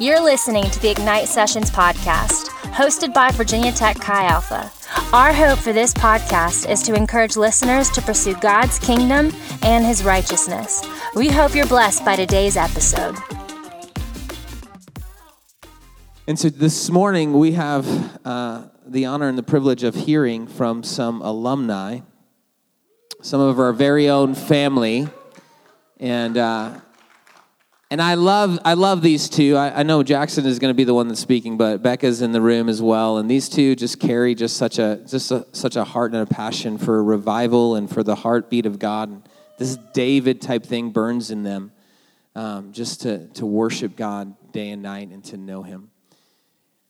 You're listening to the Ignite Sessions podcast, hosted by Virginia Tech Chi Alpha. Our hope for this podcast is to encourage listeners to pursue God's kingdom and his righteousness. We hope you're blessed by today's episode. And so this morning we have uh, the honor and the privilege of hearing from some alumni, some of our very own family. And uh, and I love, I love these two. I, I know Jackson is going to be the one that's speaking, but Becca's in the room as well. And these two just carry just such a, just a, such a heart and a passion for revival and for the heartbeat of God. And This David type thing burns in them, um, just to to worship God day and night and to know Him.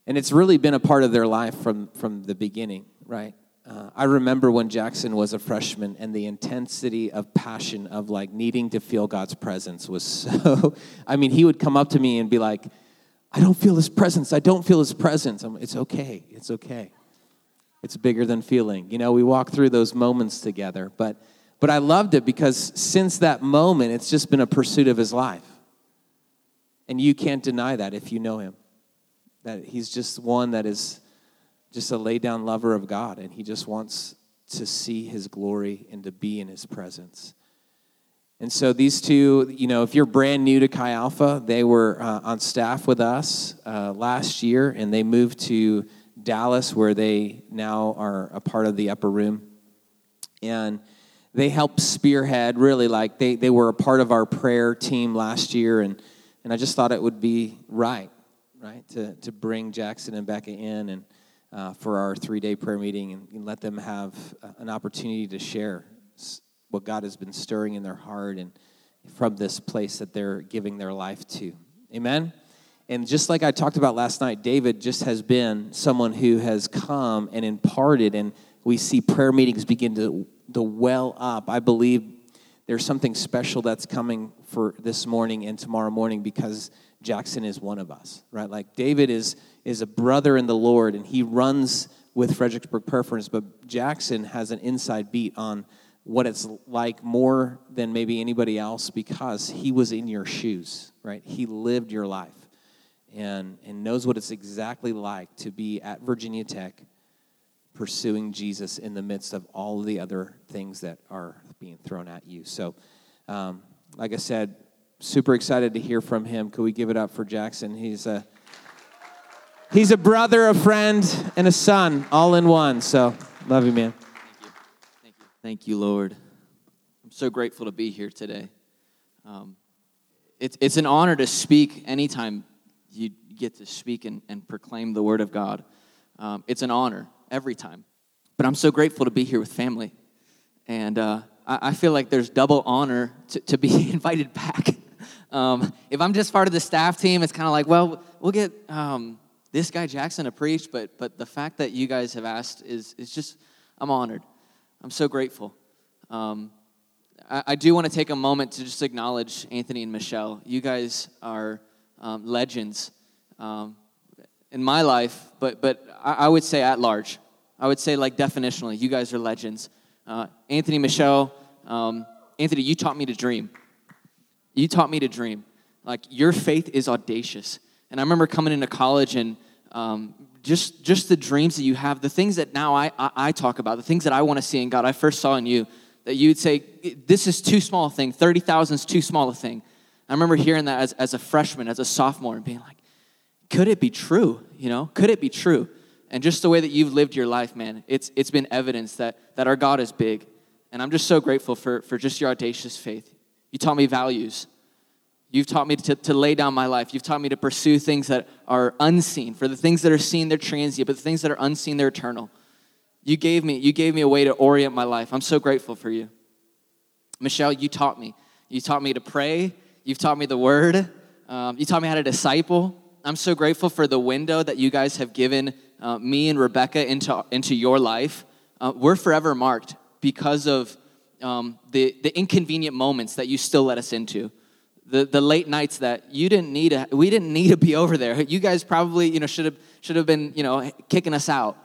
And it's really been a part of their life from from the beginning, right? Uh, I remember when Jackson was a freshman and the intensity of passion of like needing to feel God's presence was so. I mean, he would come up to me and be like, I don't feel his presence. I don't feel his presence. I'm, it's okay. It's okay. It's bigger than feeling. You know, we walk through those moments together. But, but I loved it because since that moment, it's just been a pursuit of his life. And you can't deny that if you know him. That he's just one that is just a lay down lover of God, and he just wants to see his glory and to be in his presence. And so these two, you know, if you're brand new to Chi Alpha, they were uh, on staff with us uh, last year, and they moved to Dallas, where they now are a part of the upper room. And they helped spearhead, really, like they, they were a part of our prayer team last year, and, and I just thought it would be right, right, to, to bring Jackson and Becca in and uh, for our three day prayer meeting and, and, let them have uh, an opportunity to share what God has been stirring in their heart and from this place that they're giving their life to. Amen? And just like I talked about last night, David just has been someone who has come and imparted, and we see prayer meetings begin to, to well up. I believe there's something special that's coming for this morning and tomorrow morning because Jackson is one of us, right? Like David is is a brother in the Lord, and he runs with Fredericksburg Preference, but Jackson has an inside beat on what it's like more than maybe anybody else because he was in your shoes, right? He lived your life and, and knows what it's exactly like to be at Virginia Tech pursuing Jesus in the midst of all of the other things that are being thrown at you. So, um, like I said, super excited to hear from him. Could we give it up for Jackson? He's a He's a brother, a friend, and a son, all in one. So, love you, man. Thank you. Thank you. Thank you, Lord. I'm so grateful to be here today. Um, it's, it's an honor to speak anytime you get to speak and, and proclaim the word of God. Um, it's an honor every time. But I'm so grateful to be here with family. And uh, I, I, feel like there's double honor to, to be invited back. Um, if I'm just part of the staff team, it's kind of like, well, we'll get um, this guy Jackson to preach, but but the fact that you guys have asked is is just I'm honored. I'm so grateful. Um, I, I, do want to take a moment to just acknowledge Anthony and Michelle. You guys are um, legends um, in my life, but but I, I, would say at large. I would say like definitionally, you guys are legends. Uh, Anthony, Michelle, um, Anthony, you taught me to dream. You taught me to dream. Like your faith is audacious. And I remember coming into college and um, just, just the dreams that you have, the things that now I, I, I talk about, the things that I want to see in God, I first saw in you, that you'd say, this is too small a thing, 30,000 is too small a thing. I remember hearing that as, as a freshman, as a sophomore, and being like, could it be true? You know, could it be true? And just the way that you've lived your life, man, it's, it's been evidence that, that our God is big. And I'm just so grateful for, for just your audacious faith. You taught me values. You've taught me to, to lay down my life. You've taught me to pursue things that are unseen. For the things that are seen, they're transient, but the things that are unseen, they're eternal. You gave me, you gave me a way to orient my life. I'm so grateful for you. Michelle, you taught me. You taught me to pray. You've taught me the word. Um, you taught me how to disciple. I'm so grateful for the window that you guys have given uh, me and Rebecca into, into your life. Uh, we're forever marked because of um, the, the inconvenient moments that you still let us into the, the late nights that you didn't need we didn't need to be over there. You guys probably, you know, should have, should have been, you know, kicking us out.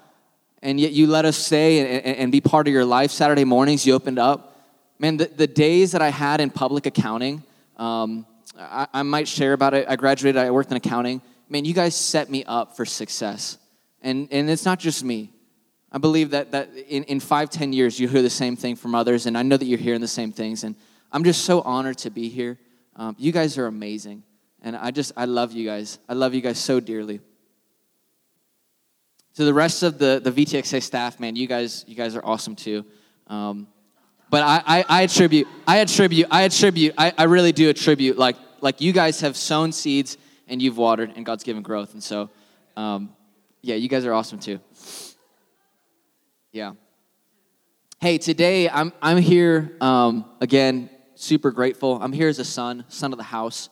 And yet you let us stay and, and be part of your life. Saturday mornings, you opened up. Man, the, the days that I had in public accounting, um, I, I, might share about it. I graduated, I worked in accounting. man, you guys set me up for success. And, and it's not just me. I believe that, that in, in five, ten years, you hear the same thing from others, and I know that you're hearing the same things. And I'm just so honored to be here. Um, you guys are amazing. And I just, I love you guys. I love you guys so dearly. To the rest of the, the VTXA staff, man, you guys, you guys are awesome too. Um, but I, I, I, attribute, I attribute, I attribute, I, I really do attribute, like, like you guys have sown seeds and you've watered and God's given growth. And so, um, yeah, you guys are awesome too. Yeah. Hey, today I'm, I'm here um, again, super grateful. I'm here as a son, son of the house.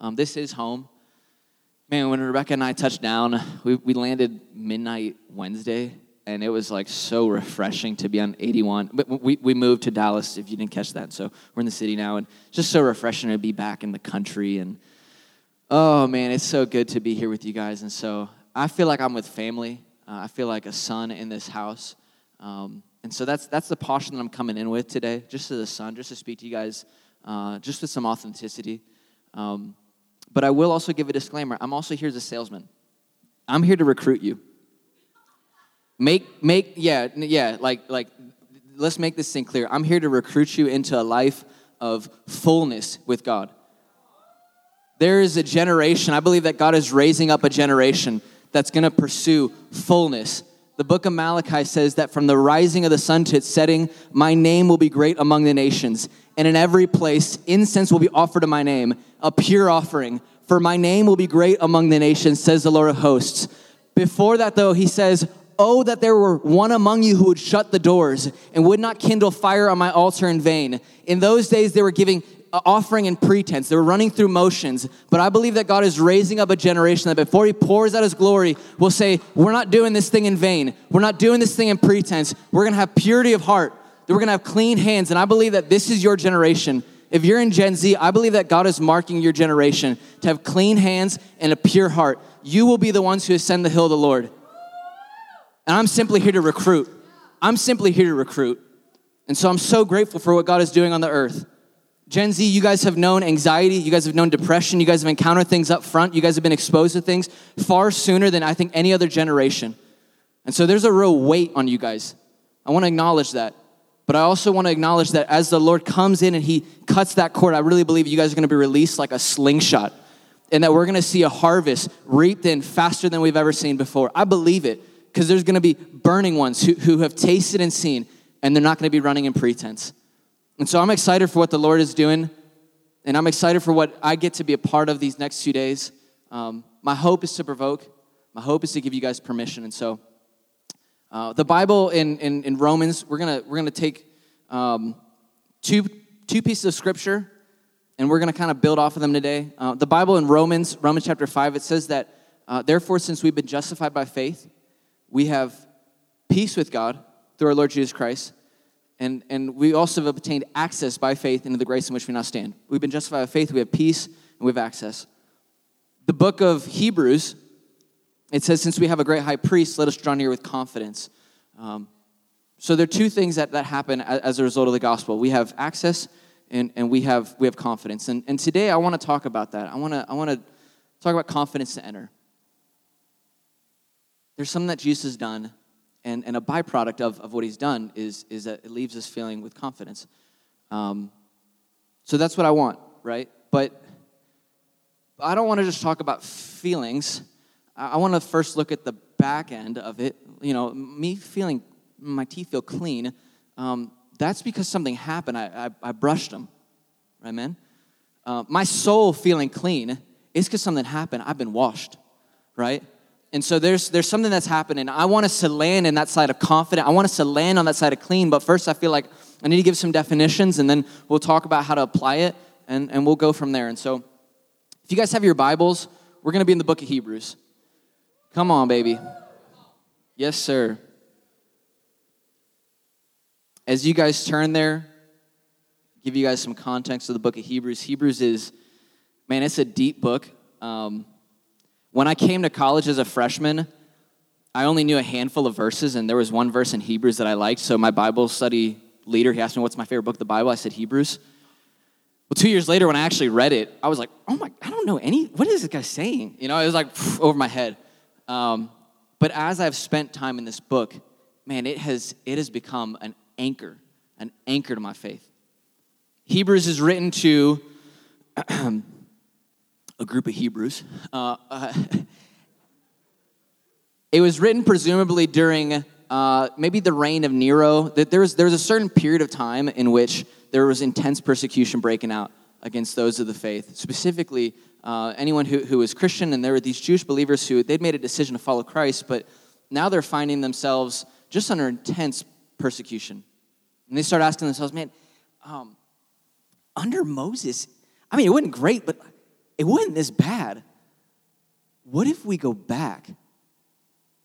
Um, this is home. Man, when Rebecca and I touched down, we, we landed midnight Wednesday, and it was like so refreshing to be on 81. But we, we moved to Dallas, if you didn't catch that. So we're in the city now, and just so refreshing to be back in the country. And oh, man, it's so good to be here with you guys. And so I feel like I'm with family. Uh, I feel like a son in this house. Um, and so that's, that's the posture that I'm coming in with today, just as a son, just to speak to you guys, uh, just with some authenticity. Um, but I will also give a disclaimer I'm also here as a salesman. I'm here to recruit you. Make, make, yeah, yeah, like, like, let's make this thing clear. I'm here to recruit you into a life of fullness with God. There is a generation, I believe that God is raising up a generation that's gonna pursue fullness. The book of Malachi says that from the rising of the sun to its setting, my name will be great among the nations. And in every place, incense will be offered to my name, a pure offering. For my name will be great among the nations, says the Lord of hosts. Before that, though, he says, Oh, that there were one among you who would shut the doors and would not kindle fire on my altar in vain. In those days, they were giving offering in pretense. They were running through motions. But I believe that God is raising up a generation that before He pours out His glory, will say, We're not doing this thing in vain. We're not doing this thing in pretense. We're going to have purity of heart. We're going to have clean hands. And I believe that this is your generation. If you're in Gen Z, I believe that God is marking your generation to have clean hands and a pure heart. You will be the ones who ascend the hill of the Lord. And I'm simply here to recruit. I'm simply here to recruit. And so I'm so grateful for what God is doing on the earth. Gen Z, you guys have known anxiety, you guys have known depression, you guys have encountered things up front, you guys have been exposed to things far sooner than I think any other generation. And so there's a real weight on you guys. I want to acknowledge that. But I also want to acknowledge that as the Lord comes in and He cuts that cord, I really believe you guys are going to be released like a slingshot and that we're going to see a harvest reaped in faster than we've ever seen before. I believe it because there's going to be burning ones who, who have tasted and seen, and they're not going to be running in pretense. And so I'm excited for what the Lord is doing, and I'm excited for what I get to be a part of these next two days. Um, my hope is to provoke, my hope is to give you guys permission. And so, uh, the Bible in, in, in, Romans, we're going we're gonna take um, two, two pieces of scripture and we're going to kind of build off of them today. Uh, the Bible in Romans, Romans chapter 5, it says that, uh, therefore, since we've been justified by faith, we have peace with God through our Lord Jesus Christ, and, and we also have obtained access by faith into the grace in which we now stand. We've been justified by faith, we have peace, and we have access. The book of Hebrews, it says, since we have a great high priest, let us draw near with confidence. Um, so there are two things that, that happen as a result of the gospel. We have access and, and we, have, we have confidence. And, and today I want to talk about that. I want to I wanna talk about confidence to enter. There's something that Jesus has done, and, and a byproduct of, of what he's done is, is that it leaves us feeling with confidence. Um, so that's what I want, right? But I don't want to just talk about feelings. I want to first look at the back end of it. You know, me feeling my teeth feel clean. Um, that's because something happened. I, I, I brushed them, right, man? Uh, my soul feeling clean is because something happened. I've been washed, right? And so there's, there's something that's happening. I want us to land in that side of confident. I want us to land on that side of clean. But first, I feel like I need to give some definitions, and then we'll talk about how to apply it, and, and we'll go from there. And so, if you guys have your Bibles, we're going to be in the book of Hebrews. Come on, baby. Yes, sir. As you guys turn there, give you guys some context of the book of Hebrews. Hebrews is, man, it's a deep book. Um, when I came to college as a freshman, I only knew a handful of verses, and there was one verse in Hebrews that I liked. So my Bible study leader, he asked me, What's my favorite book of the Bible? I said, Hebrews. Well, two years later, when I actually read it, I was like, oh my, I don't know any, what is this guy saying? You know, it was like phew, over my head. Um, but as I've spent time in this book, man, it has, it has become an anchor, an anchor to my faith. Hebrews is written to a group of Hebrews. Uh, uh, it was written presumably during uh, maybe the reign of Nero. That there was, there was a certain period of time in which there was intense persecution breaking out against those of the faith, specifically uh, anyone who, who was Christian. And there were these Jewish believers who they'd made a decision to follow Christ, but now they're finding themselves just under intense persecution. And they start asking themselves, man, um, under Moses, I mean, it wasn't great, but it wasn't this bad. What if we go back?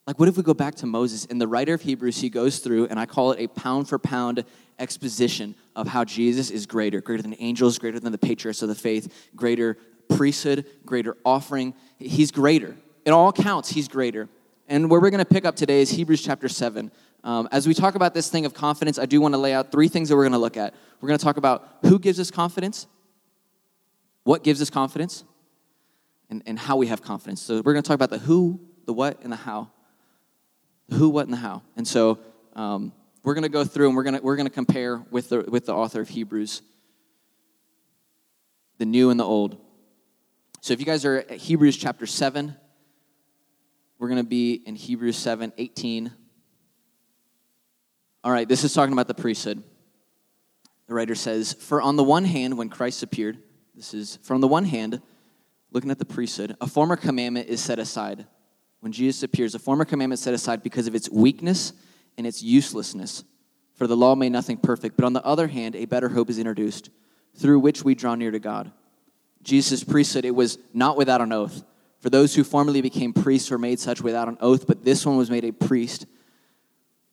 Like, what if we go back to Moses? And the writer of Hebrews, he goes through, and I call it a pound for pound exposition of how Jesus is greater, greater than angels, greater than the patriarchs of the faith, greater priesthood, greater offering. He's greater. In all counts, he's greater. And where we're going to pick up today is Hebrews chapter 7. Um, as we talk about this thing of confidence, I do want to lay out three things that we're going to look at. We're going to talk about who gives us confidence, what gives us confidence, and, and how we have confidence. So we're going to talk about the who, the what, and the how. The who, what, and the how. And so um, we're going to go through and we're going to, we're going to compare with the, with the author of Hebrews, the new and the old. So if you guys are at Hebrews chapter 7, we're going to be in Hebrews 7 18. All right, this is talking about the priesthood. The writer says, For on the one hand, when Christ appeared, this is, from the one hand, looking at the priesthood, a former commandment is set aside. When Jesus appears, a former commandment set aside because of its weakness and its uselessness. For the law made nothing perfect. But on the other hand, a better hope is introduced, through which we draw near to God. Jesus' priesthood, it was not without an oath. For those who formerly became priests were made such without an oath, but this one was made a priest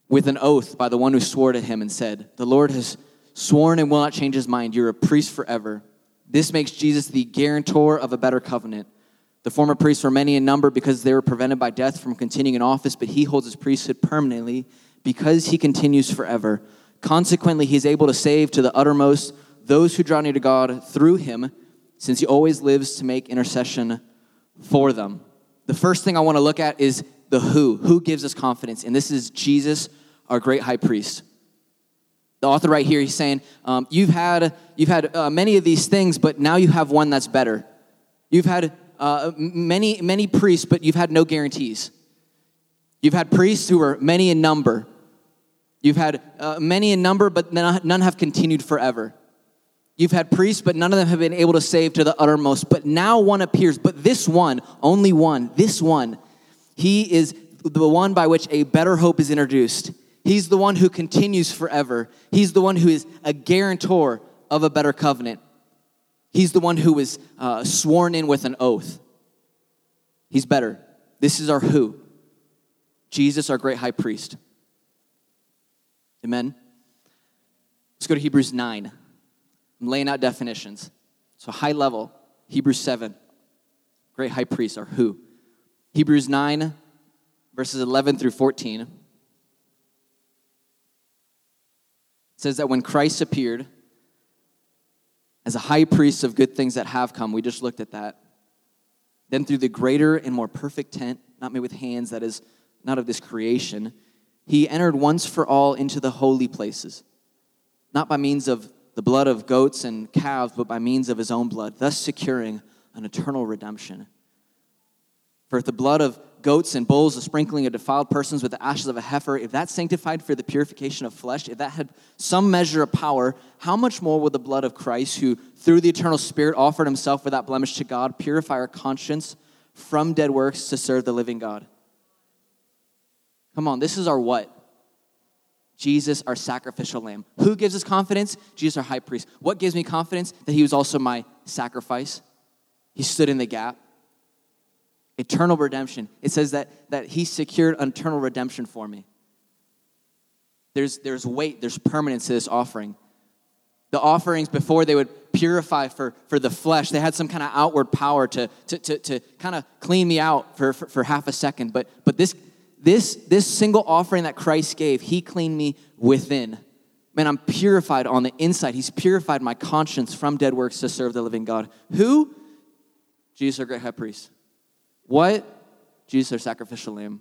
with an oath by the one who swore to him and said, The Lord has sworn and will not change his mind. You're a priest forever. This makes Jesus the guarantor of a better covenant. The former priests were many in number because they were prevented by death from continuing in office, but he holds his priesthood permanently because he continues forever. Consequently, he is able to save to the uttermost those who draw near to God through him, since he always lives to make intercession for them. The first thing I want to look at is the who. Who gives us confidence? And this is Jesus, our great high priest. The author right here, he's saying, um, you've had, you've had uh, many of these things, but now you have one that's better. You've had uh, many, many priests, but you've had no guarantees. You've had priests who are many in number. You've had uh, many in number, but none have continued forever. You've had priests, but none of them have been able to save to the uttermost. But now one appears, but this one, only one, this one, he is the one by which a better hope is introduced. He's the one who continues forever. He's the one who is a guarantor of a better covenant. He's the one who was uh, sworn in with an oath. He's better. This is our who Jesus, our great high priest. Amen. Let's go to Hebrews 9. I'm laying out definitions. So, high level, Hebrews 7, great high priest, our who. Hebrews 9, verses 11 through 14. Says that when Christ appeared as a high priest of good things that have come, we just looked at that. Then through the greater and more perfect tent, not made with hands, that is not of this creation, he entered once for all into the holy places, not by means of the blood of goats and calves, but by means of his own blood, thus securing an eternal redemption. For if the blood of goats and bulls, the sprinkling of defiled persons with the ashes of a heifer, if that sanctified for the purification of flesh, if that had some measure of power, how much more will the blood of Christ, who through the eternal Spirit offered himself without blemish to God, purify our conscience from dead works to serve the living God? Come on, this is our what? Jesus, our sacrificial lamb. Who gives us confidence? Jesus, our high priest. What gives me confidence? That he was also my sacrifice. He stood in the gap eternal redemption. It says that, that he secured eternal redemption for me. There's, there's weight, there's permanence to this offering. The offerings before they would purify for, for the flesh, they had some kind of outward power to, to, to, to kind of clean me out for, for, for half a second. But, but this, this, this single offering that Christ gave, he cleaned me within. Man, I'm purified on the inside. He's purified my conscience from dead works to serve the living God. Who? Jesus, our great high priest. What? Jesus, our sacrificial lamb.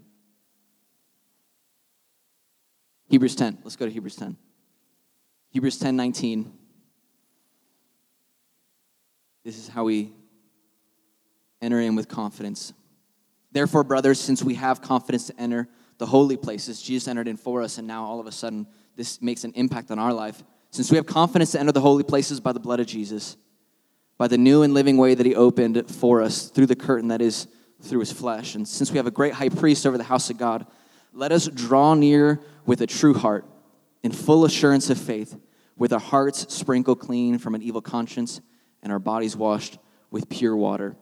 Hebrews 10. Let's go to Hebrews 10. Hebrews 10 19. This is how we enter in with confidence. Therefore, brothers, since we have confidence to enter the holy places, Jesus entered in for us, and now all of a sudden this makes an impact on our life. Since we have confidence to enter the holy places by the blood of Jesus, by the new and living way that he opened for us through the curtain that is through his flesh, and since we have a great high priest over the house of God, let us draw near with a true heart, in full assurance of faith, with our hearts sprinkled clean from an evil conscience and our bodies washed with pure water.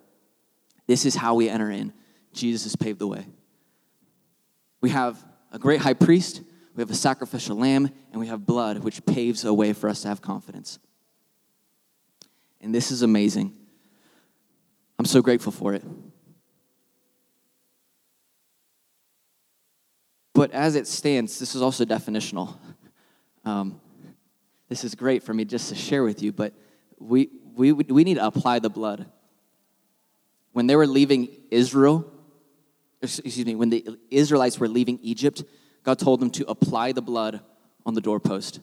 This is how we enter in. Jesus has paved the way. We have a great high priest, we have a sacrificial lamb, and we have blood, which paves a way for us to have confidence. And this is amazing. I'm so grateful for it. But as it stands, this is also definitional. Um, this is great for me just to share with you, but we, we, we need to apply the blood. When they were leaving Israel, excuse me, when the Israelites were leaving Egypt, God told them to apply the blood on the doorpost.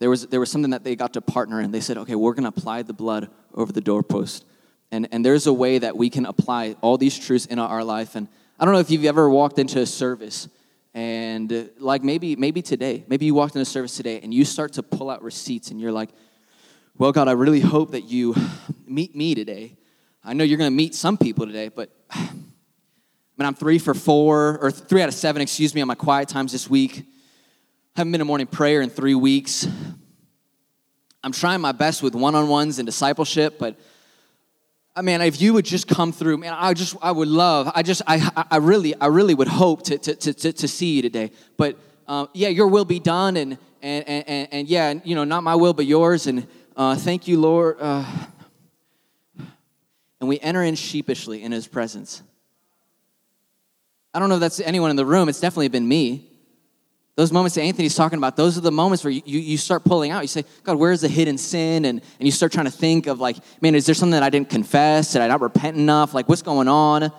There was, there was something that they got to partner in. They said, okay, we're going to apply the blood over the doorpost. And, and there's a way that we can apply all these truths in our life. And I don't know if you've ever walked into a service and uh, like maybe maybe today maybe you walked in a service today and you start to pull out receipts and you're like well god i really hope that you meet me today. I know you're going to meet some people today but man i'm three for four or three out of seven excuse me on my quiet times this week. Haven't been in morning prayer in three weeks. I'm trying my best with one-on-ones and discipleship but I mean, if you would just come through, man, I just, I would love, I just, I, I really, I really would hope to, to, to, to see you today. But uh, yeah, your will be done, and, and, and, and yeah, you know, not my will, but yours. And uh, thank you, Lord. Uh, and we enter in sheepishly in his presence. I don't know if that's anyone in the room. It's definitely been me. Those moments that Anthony's talking about, those are the moments where you, you, start pulling out. You say, God, where's the hidden sin? And, and you start trying to think of, like, man, is there something that I didn't confess? Did I not repent enough? Like, what's going on?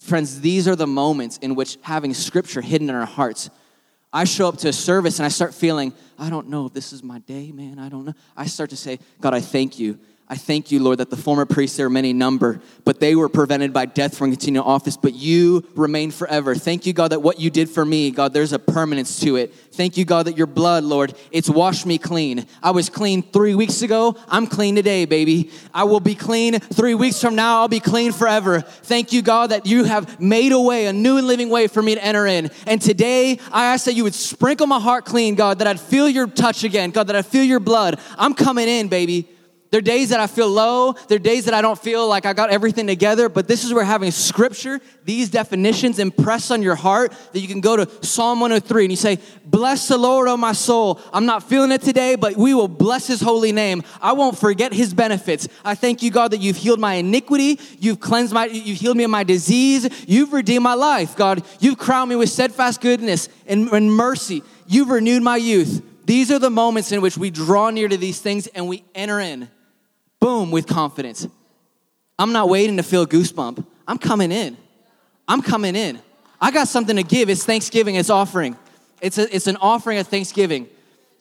Friends, these are the moments in which having scripture hidden in our hearts, I show up to a service and I start feeling, I don't know if this is my day, man. I don't know. I start to say, God, I thank you I thank you, Lord, that the former priests, there are many number, but they were prevented by death from continuing office, but you remain forever. Thank you, God, that what you did for me, God, there's a permanence to it. Thank you, God, that your blood, Lord, it's washed me clean. I was clean three weeks ago. I'm clean today, baby. I will be clean three weeks from now. I'll be clean forever. Thank you, God, that you have made a way, a new and living way for me to enter in. And today, I ask that you would sprinkle my heart clean, God, that I'd feel your touch again, God, that I feel your blood. I'm coming in, baby. There are days that I feel low. There are days that I don't feel like I got everything together. But this is where having scripture, these definitions impress on your heart that you can go to Psalm 103 and you say, Bless the Lord, O my soul. I'm not feeling it today, but we will bless his holy name. I won't forget his benefits. I thank you, God, that you've healed my iniquity. You've cleansed my, you've healed me of my disease. You've redeemed my life, God. You've crowned me with steadfast goodness and, and mercy. You've renewed my youth. These are the moments in which we draw near to these things and we enter in boom, with confidence. I'm not waiting to feel goosebump. I'm coming in. I'm coming in. I got something to give. It's Thanksgiving, it's offering. It's, a, it's an offering of Thanksgiving.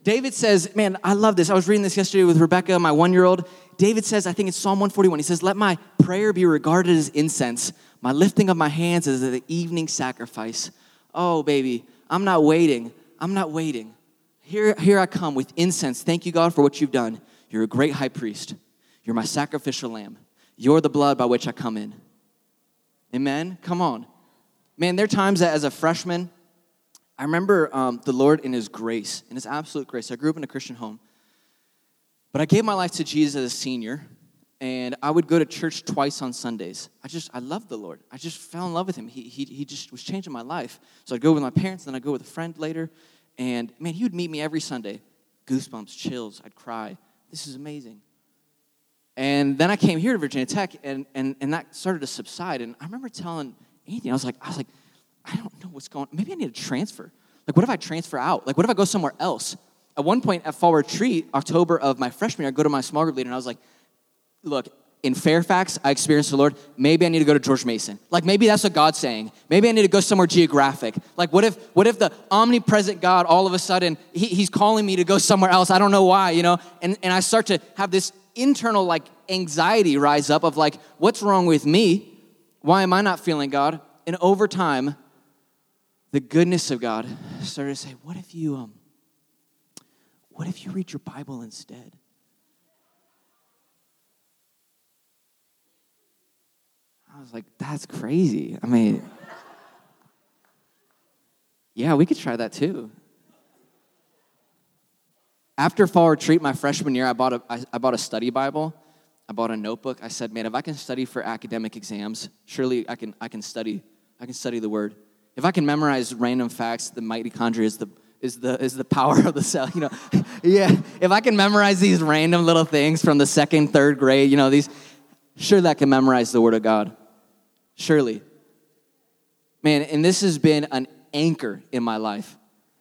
David says, Man, I love this. I was reading this yesterday with Rebecca, my one year old. David says, I think it's Psalm 141. He says, Let my prayer be regarded as incense, my lifting of my hands as the evening sacrifice. Oh, baby, I'm not waiting. I'm not waiting. Here, here I come with incense. Thank you, God, for what you've done. You're a great high priest. You're my sacrificial lamb. You're the blood by which I come in. Amen? Come on. Man, there are times that as a freshman, I remember um, the Lord in His grace, in His absolute grace. I grew up in a Christian home, but I gave my life to Jesus as a senior, and I would go to church twice on Sundays. I just, I loved the Lord. I just fell in love with Him. He, he, he just was changing my life. So I'd go with my parents, then I'd go with a friend later, and man, He would meet me every Sunday. Goosebumps, chills, I'd cry. This is amazing. And then I came here to Virginia Tech, and, and, and that started to subside. And I remember telling Anthony, I was like, I was like, I don't know what's going on. Maybe I need to transfer. Like, what if I transfer out? Like, what if I go somewhere else? At one point at fall retreat, October of my freshman year, I go to my small group leader and I was like, look, in Fairfax, I experienced the Lord. Maybe I need to go to George Mason. Like maybe that's what God's saying. Maybe I need to go somewhere geographic. Like what if what if the omnipresent God all of a sudden he, he's calling me to go somewhere else? I don't know why, you know. And and I start to have this internal like anxiety rise up of like, what's wrong with me? Why am I not feeling God? And over time, the goodness of God started to say, what if you um, what if you read your Bible instead? I was like, that's crazy. I mean, yeah, we could try that too. After fall retreat, my freshman year, I bought a, I, I bought a study Bible. I bought a notebook. I said, man, if I can study for academic exams, surely I can, I can study. I can study the word. If I can memorize random facts, the mitochondria is the, is the, is the power of the cell, you know. yeah, if I can memorize these random little things from the second, third grade, you know, these, surely I can memorize the word of God. Surely. Man, and this has been an anchor in my life.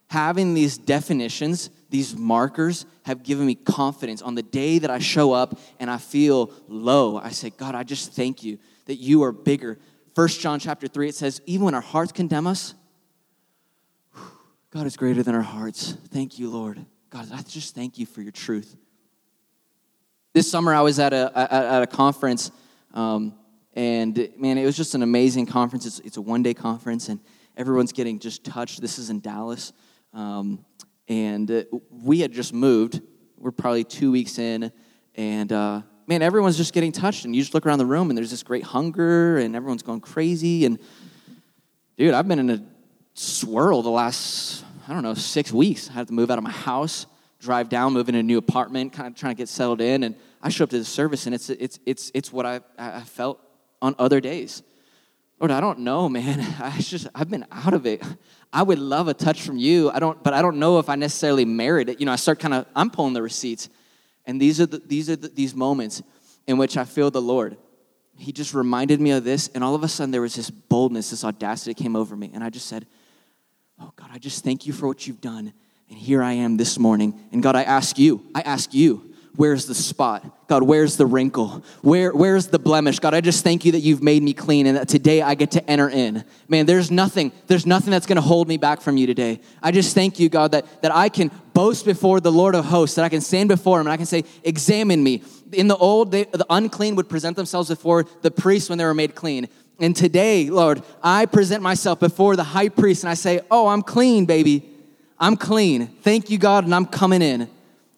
Having these definitions, these markers, have given me confidence on the day that I show up and I feel low. I say, God, I just thank you that you are bigger. First John chapter 3, it says, even when our hearts condemn us, God is greater than our hearts. Thank you, Lord. God, I just thank you for your truth. This summer, I was at a, at a conference um, and man, it was just an amazing conference. It's, it's a one day conference, and everyone's getting just touched. This is in Dallas. Um, and uh, we had just moved. We're probably two weeks in, and uh, man, everyone's just getting touched. And you just look around the room, and there's this great hunger, and everyone's going crazy. And dude, I've been in a swirl the last, I don't know, six weeks. I had to move out of my house, drive down, move in a new apartment, kind of trying to get settled in. And I show up to the service, and it's, it's, it's, it's what I, I felt on other days. Lord, I don't know, man. I just I've been out of it. I would love a touch from you. I don't, but I don't know if I necessarily merit it. You know, I start kind of I'm pulling the receipts, and these are the, these are the, these moments in which I feel the Lord. He just reminded me of this, and all of a sudden there was this boldness, this audacity came over me, and I just said, "Oh God, I just thank you for what you've done." And here I am this morning, and God, I ask you, I ask you where's the spot? God, where's the wrinkle? Where, where's the blemish? God, I just thank you that you've made me clean and that today I get to enter in. Man, there's nothing, there's nothing that's gonna hold me back from you today. I just thank you, God, that, that I can boast before the Lord of hosts, that I can stand before him and I can say, examine me. In the old, they, the unclean would present themselves before the priest when they were made clean. And today, Lord, I present myself before the high priest and I say, oh, I'm clean, baby. I'm clean. Thank you, God, and I'm coming in.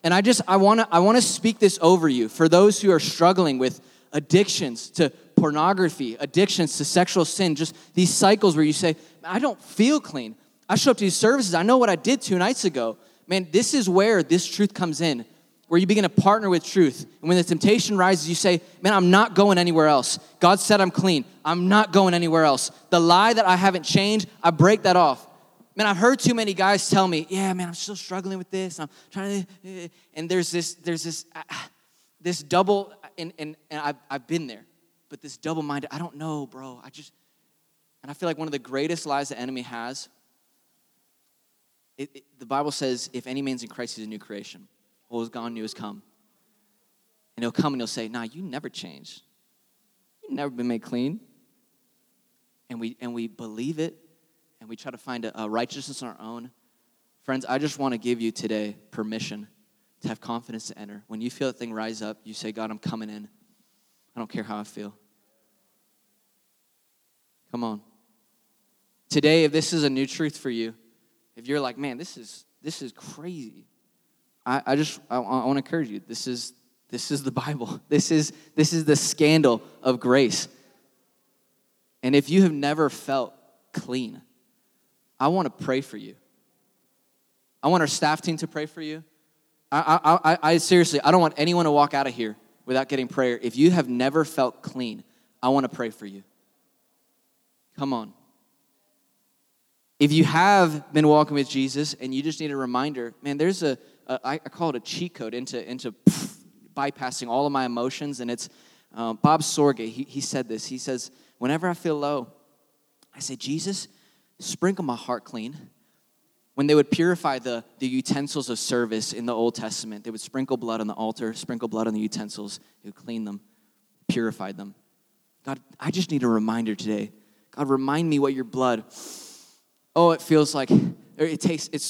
And I just I want to I want to speak this over you for those who are struggling with addictions to pornography, addictions to sexual sin, just these cycles where you say, I don't feel clean. I show up to these services, I know what I did two nights ago. Man, this is where this truth comes in, where you begin to partner with truth. And when the temptation rises, you say, Man, I'm not going anywhere else. God said I'm clean. I'm not going anywhere else. The lie that I haven't changed, I break that off. Man, I've heard too many guys tell me, "Yeah, man, I'm still struggling with this. I'm trying to," and there's this, there's this, uh, this double, and and, and I've, I've been there, but this double-minded. I don't know, bro. I just, and I feel like one of the greatest lies the enemy has. It, it, the Bible says, "If any man's in Christ, he's a new creation. Old is gone, new has come." And he'll come and he'll say, "Nah, you never changed. You've never been made clean." And we and we believe it and we try to find a, a righteousness on our own. Friends, I just want to give you today permission to have confidence to enter. When you feel that thing rise up, you say, God, I'm coming in. I don't care how I feel. Come on. Today, if this is a new truth for you, if you're like, man, this is this is crazy, I, I just I, I want to encourage you. This is this is the Bible. This is this is the scandal of grace. And if you have never felt clean, I want to pray for you. I want our staff team to pray for you. I, I, I, I, seriously, I don't want anyone to walk out of here without getting prayer. If you have never felt clean, I want to pray for you. Come on. If you have been walking with Jesus and you just need a reminder, man, there's a, a I call it a cheat code into, into pff, bypassing all of my emotions. And it's um, Bob Sorge, he, he said this. He says, Whenever I feel low, I say, Jesus, sprinkle my heart clean, when they would purify the, the utensils of service in the Old Testament, they would sprinkle blood on the altar, sprinkle blood on the utensils, they would clean them, purified them. God, I just need a reminder today. God, remind me what your blood, oh, it feels like, it tastes, it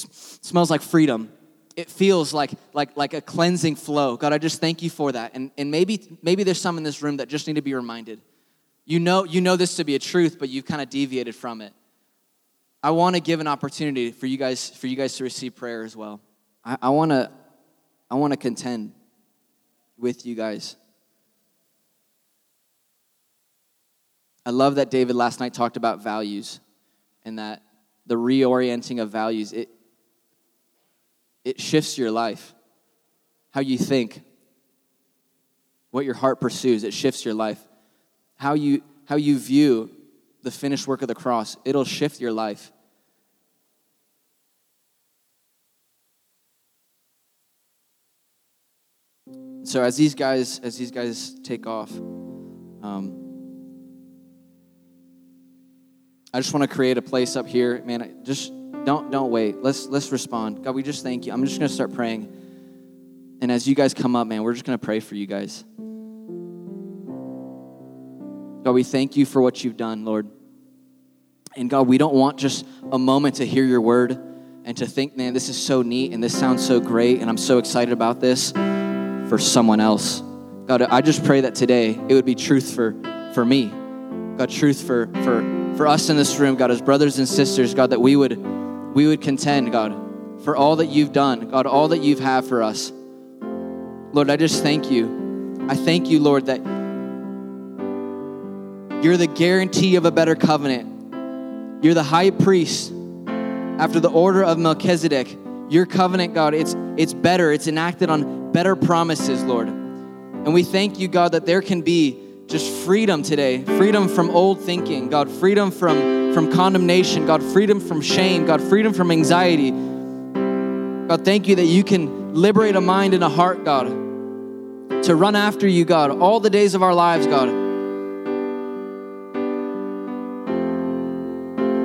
smells like freedom. It feels like, like, like a cleansing flow. God, I just thank you for that. And, and maybe, maybe there's some in this room that just need to be reminded. You know, you know this to be a truth, but you've kind of deviated from it. I want to give an opportunity for you guys for you guys to receive prayer as well. I, want to I want to contend with you guys. I love that David last night talked about values and that the reorienting of values it it shifts your life. How you think, what your heart pursues, it shifts your life. How you how you view the finished work of the cross, it'll shift your life. So as these guys as these guys take off um, i just want to create a place up here. Man just don't don't wait. Let's let's respond. God we just thank you. I'm just to start praying. And as you guys come up man we're just to pray for you guys. God we thank you for what you've done lord. And god we don't want just a moment to hear your word and to think man this is so neat and this sounds so great and i'm so excited about this for someone else. God, I just pray that today it would be truth for, for me. God, truth for, for, for us in this room, God, as brothers and sisters, God, that we would, we would contend, God, for all that you've done, God, all that you've had for us. Lord, I just thank you. I thank you, Lord, that you're the guarantee of a better covenant. You're the high priest after the order of Melchizedek. Your covenant, God, it's, it's better. It's enacted on better promises, Lord. And we thank you, God, that there can be just freedom today freedom from old thinking, God, freedom from, from condemnation, God, freedom from shame, God, freedom from anxiety. God, thank you that you can liberate a mind and a heart, God, to run after you, God, all the days of our lives, God.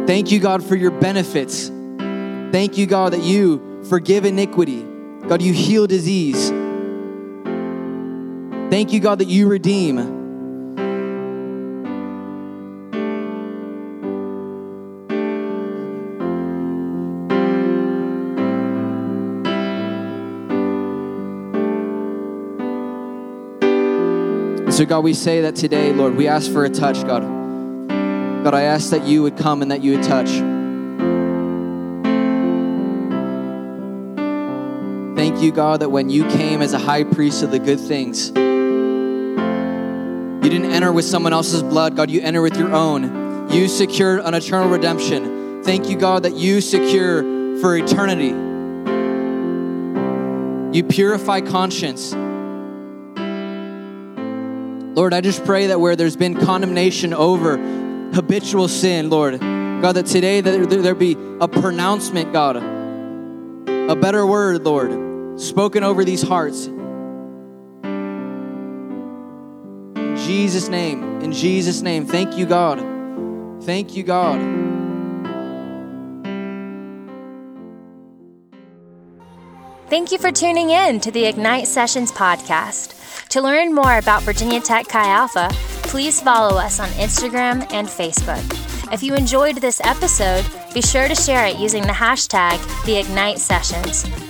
Thank you, God, for your benefits. Thank you, God, that you forgive iniquity. God, you heal disease. Thank you, God, that you redeem. so, God, we say that today, Lord, we ask for a touch, God. God, I ask that you would come and that you would touch. You, God, that when you came as a high priest of the good things, you didn't enter with someone else's blood, God. You enter with your own. You secured an eternal redemption. Thank you, God, that you secure for eternity. You purify conscience. Lord, I just pray that where there's been condemnation over habitual sin, Lord, God, that today that there be a pronouncement, God, a better word, Lord, spoken over these hearts. In Jesus' name. In Jesus' name. Thank you, God. Thank you, God. Thank you for tuning in to the Ignite Sessions podcast. To learn more about Virginia Tech Chi Alpha, please follow us on Instagram and Facebook. If you enjoyed this episode, be sure to share it using the hashtag #TheIgniteSessions. Sessions.